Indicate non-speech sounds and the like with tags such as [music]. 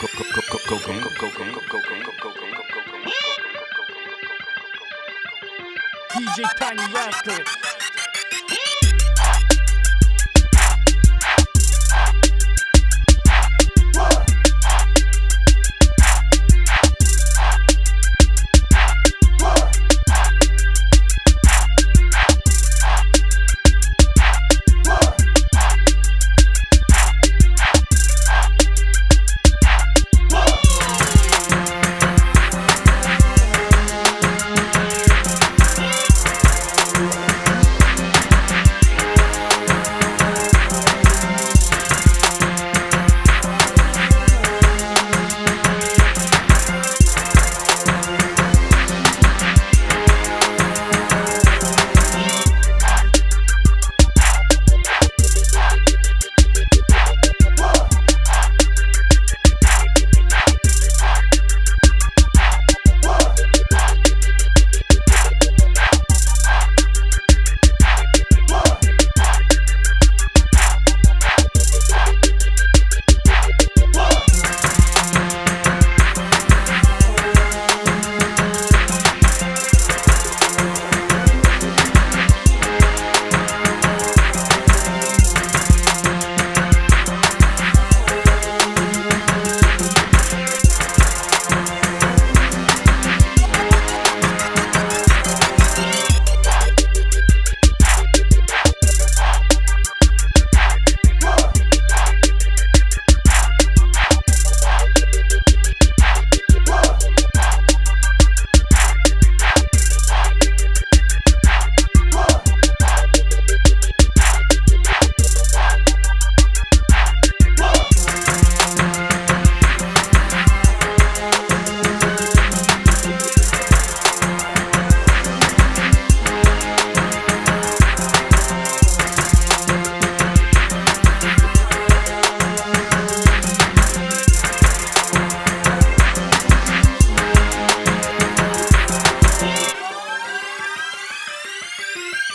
DJ Tiny Rascal. you [laughs]